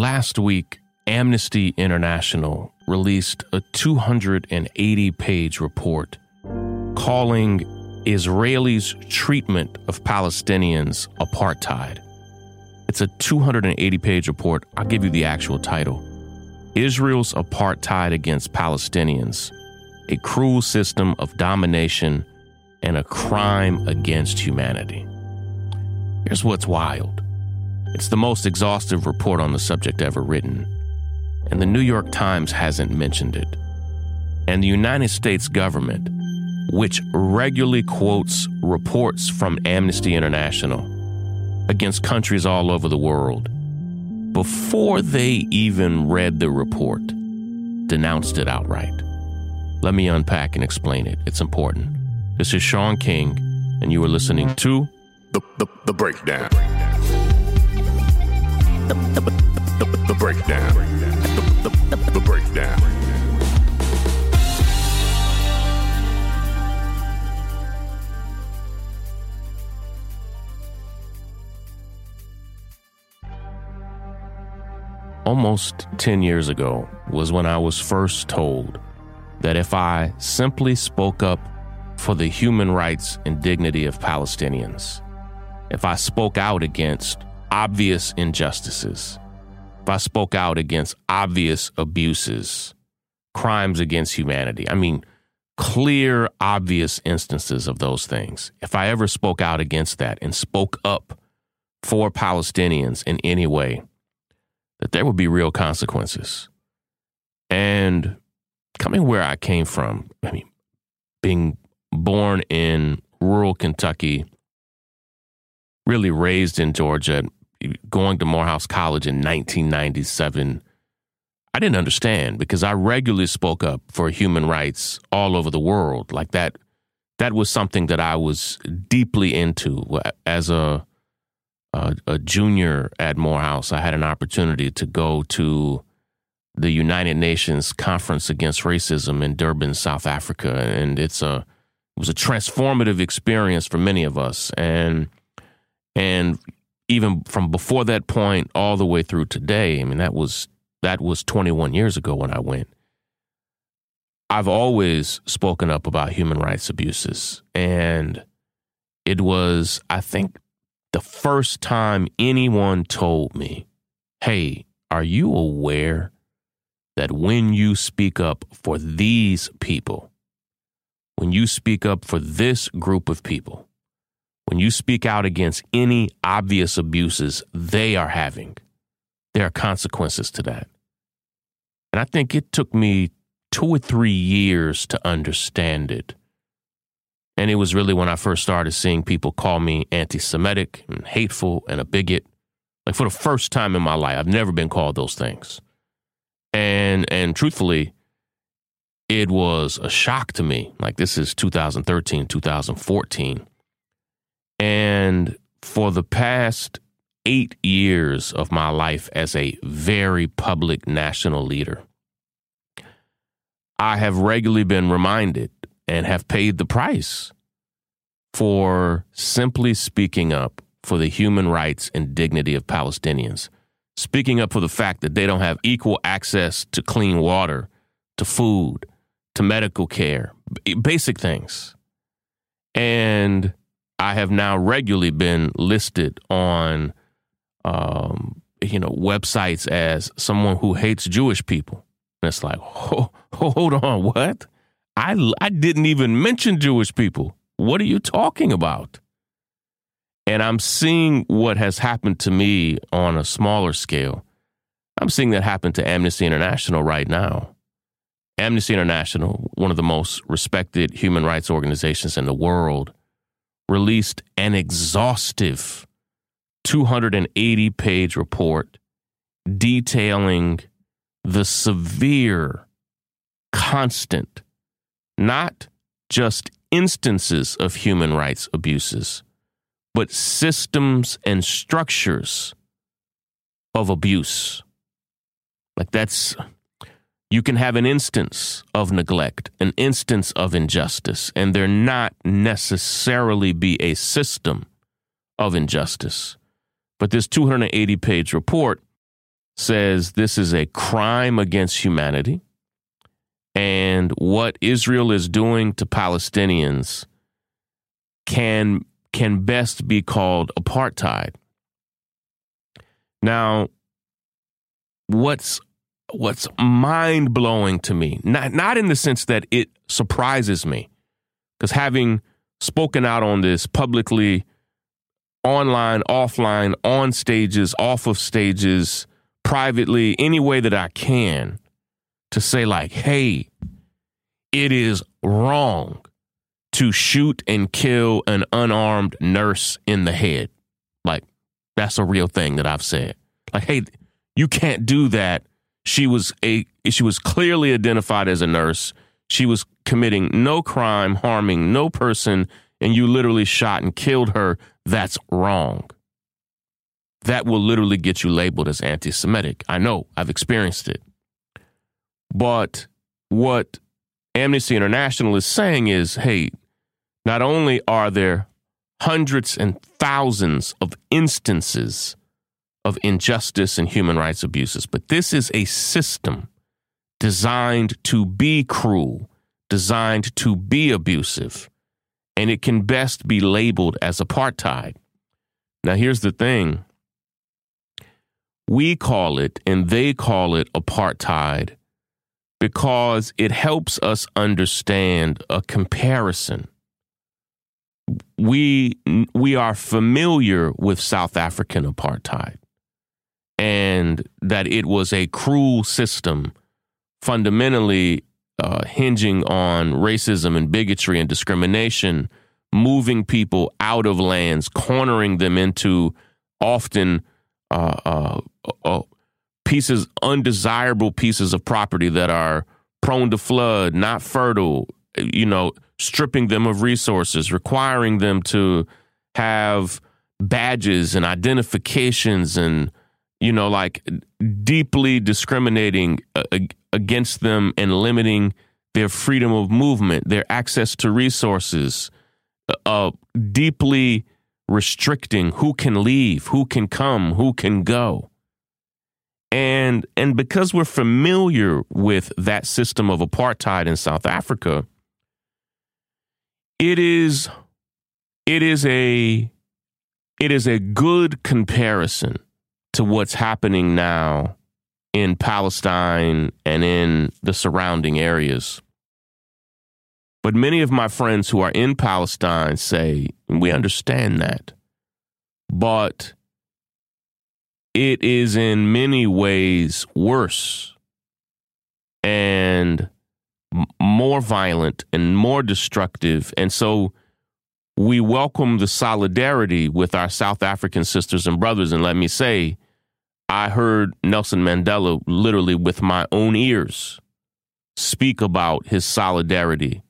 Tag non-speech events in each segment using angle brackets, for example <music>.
last week, Amnesty International released a 280 page report calling Israelis' treatment of Palestinians apartheid. It's a 280 page report. I'll give you the actual title Israel's Apartheid Against Palestinians, a cruel system of domination and a crime against humanity. Here's what's wild it's the most exhaustive report on the subject ever written, and the New York Times hasn't mentioned it. And the United States government, which regularly quotes reports from Amnesty International against countries all over the world, before they even read the report, denounced it outright. Let me unpack and explain it. It's important. This is Shaun King, and you are listening to The, the, the breakdown. The, the, the, breakdown. The breakdown. almost 10 years ago was when I was first told that if I simply spoke up for the human rights and dignity of Palestinians, if I spoke out against obvious injustices, if I spoke out against obvious abuses, crimes against humanity, I mean, clear, obvious instances of those things, if I ever spoke out against that and spoke up for Palestinians in any way, that there would be real consequences. And coming where I came from, I mean, being born in rural Kentucky, really raised in Georgia, going to Morehouse College in 1997, I didn't understand because I regularly spoke up for human rights all over the world. Like that, that was something that I was deeply into as a a, a junior at Morehouse. I had an opportunity to go to the United Nations Conference Against Racism in Durban, South Africa, and it's a it was a transformative experience for many of us, and and even from before that point all the way through today. I mean, that was that was 21 years ago when I went. I've always spoken up about human rights abuses, and it was I think the first time anyone told me, hey, are you aware that when you speak up for these people, when you speak up for this group of people, when you speak out against any obvious abuses they are having, there are consequences to that. And I think it took me two or three years to understand it. And it was really when I first started seeing people call me anti Semitic and hateful and a bigot. Like for the first time in my life, I've never been called those things. And and truthfully, it was a shock to me. Like this is 2013, 2014. And for the past eight years of my life as a very public national leader, I have regularly been reminded and have paid the price for simply speaking up for the human rights and dignity of Palestinians, speaking up for the fact that they don't have equal access to clean water, to food, to medical care, basic things. And I have now regularly been listed on, um, you know, websites as someone who hates Jewish people. And it's like, oh, hold on, what? I, I didn't even mention Jewish people. What are you talking about? And I'm seeing what has happened to me on a smaller scale. I'm seeing that happen to Amnesty International right now. Amnesty International, one of the most respected human rights organizations in the world, released an exhaustive 280 page report detailing the severe, constant not just instances of human rights abuses, but systems and structures of abuse. Like that's, you can have an instance of neglect, an instance of injustice, and there not necessarily be a system of injustice. But this 280 page report says this is a crime against humanity. And what Israel is doing to Palestinians can can best be called apartheid. Now, what's what's mind blowing to me, not not in the sense that it surprises me, because having spoken out on this publicly, online, offline, on stages, off of stages, privately, any way that I can, to say like, hey, it is wrong to shoot and kill an unarmed nurse in the head. Like, that's a real thing that I've said. Like, hey, you can't do that. She was a she was clearly identified as a nurse. She was committing no crime, harming no person, and you literally shot and killed her. That's wrong. That will literally get you labeled as anti Semitic. I know, I've experienced it. But what Amnesty International is saying is hey, not only are there hundreds and thousands of instances of injustice and human rights abuses, but this is a system designed to be cruel, designed to be abusive, and it can best be labeled as apartheid. Now, here's the thing. We call it and they call it apartheid because it helps us understand a comparison. We we are familiar with South African apartheid and that it was a cruel system fundamentally uh, hinging on racism and bigotry and discrimination moving people out of lands cornering them into often uh, uh, uh pieces undesirable pieces of property that are prone to flood not fertile you know stripping them of resources, requiring them to have badges and identifications and you know like deeply discriminating uh, against them and limiting their freedom of movement, their access to resources, uh, uh, deeply restricting who can leave, who can come, who can go. And and because we're familiar with that system of apartheid in South Africa, it is it is a it is a good comparison to what's happening now in Palestine and in the surrounding areas. But many of my friends who are in Palestine say, we understand that. But it is in many ways worse. And more violent and more destructive. And so we welcome the solidarity with our South African sisters and brothers. And let me say, I heard Nelson Mandela literally with my own ears speak about his solidarity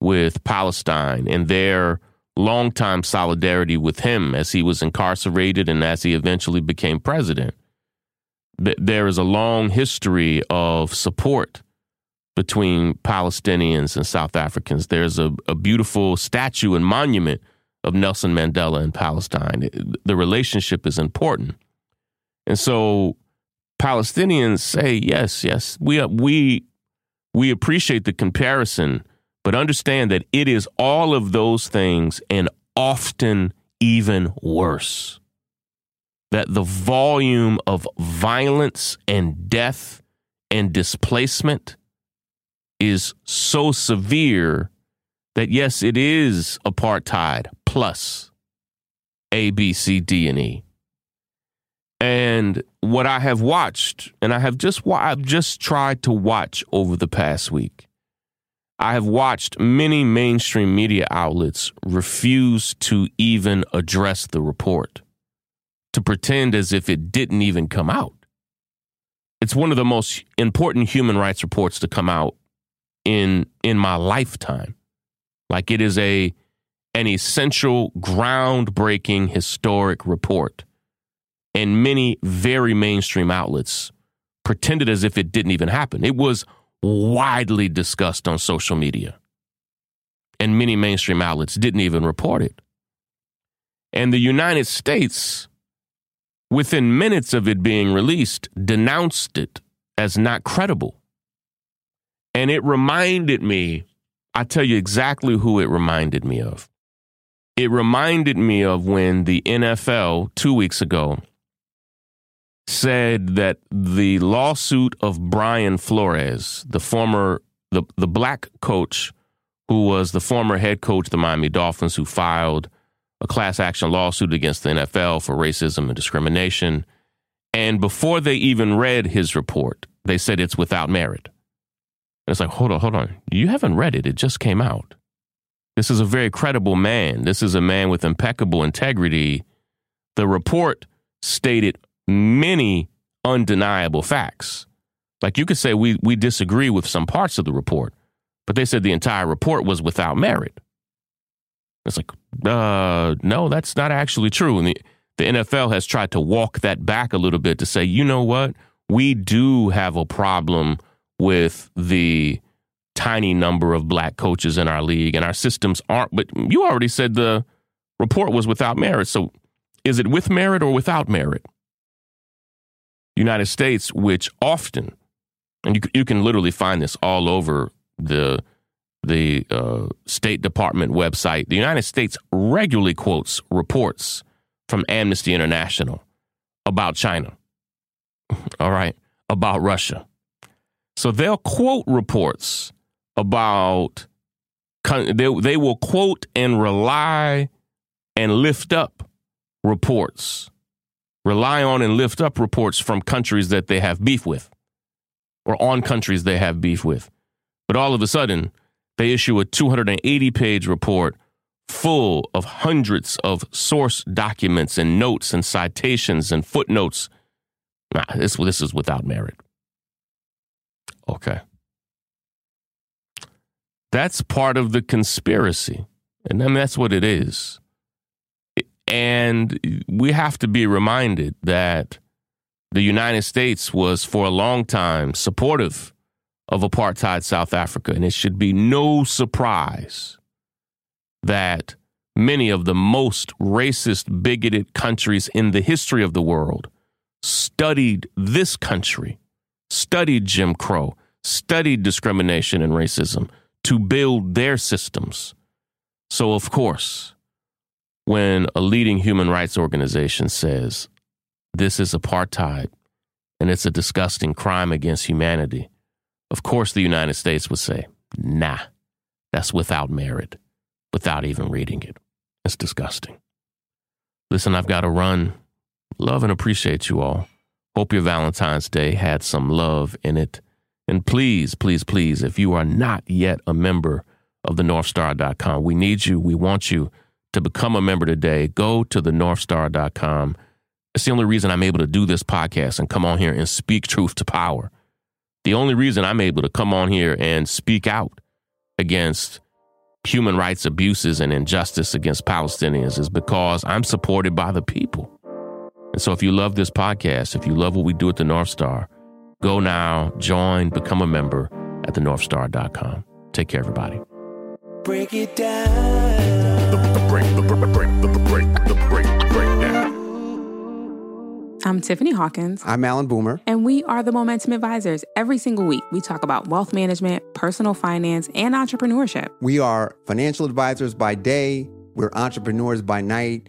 with Palestine and their longtime solidarity with him as he was incarcerated and as he eventually became president. There is a long history of support between Palestinians and South Africans. There's a, a beautiful statue and monument of Nelson Mandela in Palestine. The relationship is important. And so Palestinians say, yes, yes, we, uh, we, we appreciate the comparison, but understand that it is all of those things and often even worse. That the volume of violence and death and displacement is so severe that yes, it is apartheid plus A, B, C, D, and E. And what I have watched, and I have just I've just tried to watch over the past week. I have watched many mainstream media outlets refuse to even address the report, to pretend as if it didn't even come out. It's one of the most important human rights reports to come out in in my lifetime. Like it is a an essential, groundbreaking, historic report. And many very mainstream outlets pretended as if it didn't even happen. It was widely discussed on social media. And many mainstream outlets didn't even report it. And the United States, within minutes of it being released, denounced it as not credible. And it reminded me, I tell you exactly who it reminded me of. It reminded me of when the NFL two weeks ago said that the lawsuit of Brian Flores, the former the the black coach who was the former head coach of the Miami Dolphins who filed a class action lawsuit against the NFL for racism and discrimination. And before they even read his report, they said it's without merit. And it's like, hold on, hold on. You haven't read it. It just came out. This is a very credible man. This is a man with impeccable integrity. The report stated many undeniable facts. Like you could say we, we disagree with some parts of the report, but they said the entire report was without merit. It's like, uh, no, that's not actually true. And the, the NFL has tried to walk that back a little bit to say, you know what? We do have a problem with the tiny number of black coaches in our league, and our systems aren't. But you already said the report was without merit. So is it with merit or without merit? United States, which often, and you, you can literally find this all over the the uh, State Department website, the United States regularly quotes reports from Amnesty International about China, <laughs> all right, about Russia. So they'll quote reports about, they, they will quote and rely and lift up reports, rely on and lift up reports from countries that they have beef with or on countries they have beef with. But all of a sudden, they issue a 280 page report full of hundreds of source documents and notes and citations and footnotes. Nah, this, this is without merit. Okay. That's part of the conspiracy. And I mean, that's what it is. And we have to be reminded that the United States was for a long time supportive of apartheid South Africa. And it should be no surprise that many of the most racist, bigoted countries in the history of the world studied this country, studied Jim Crow, studied discrimination and racism to build their systems. So, of course, when a leading human rights organization says this is apartheid and it's a disgusting crime against humanity, of course, the United States would say, nah, that's without merit, without even reading it. It's disgusting. Listen, I've got to run. Love and appreciate you all. Hope your Valentine's Day had some love in it. And please, please, please, if you are not yet a member of the Northstar.com, we need you. We want you to become a member today. Go to the Northstar.com. It's the only reason I'm able to do this podcast and come on here and speak truth to power. The only reason I'm able to come on here and speak out against human rights abuses and injustice against Palestinians is because I'm supported by the people. And so if you love this podcast, if you love what we do at the North Star, go now, join, become a member at thenorthstar.com. Take care, everybody. Break it down. The, the break, the, the break, the, the break, the break, the breakdown. I'm Tiffany Hawkins. I'm Alan Boomer. And we are the Momentum Advisors. Every single week, we talk about wealth management, personal finance, and entrepreneurship. We are financial advisors by day, we're entrepreneurs by night.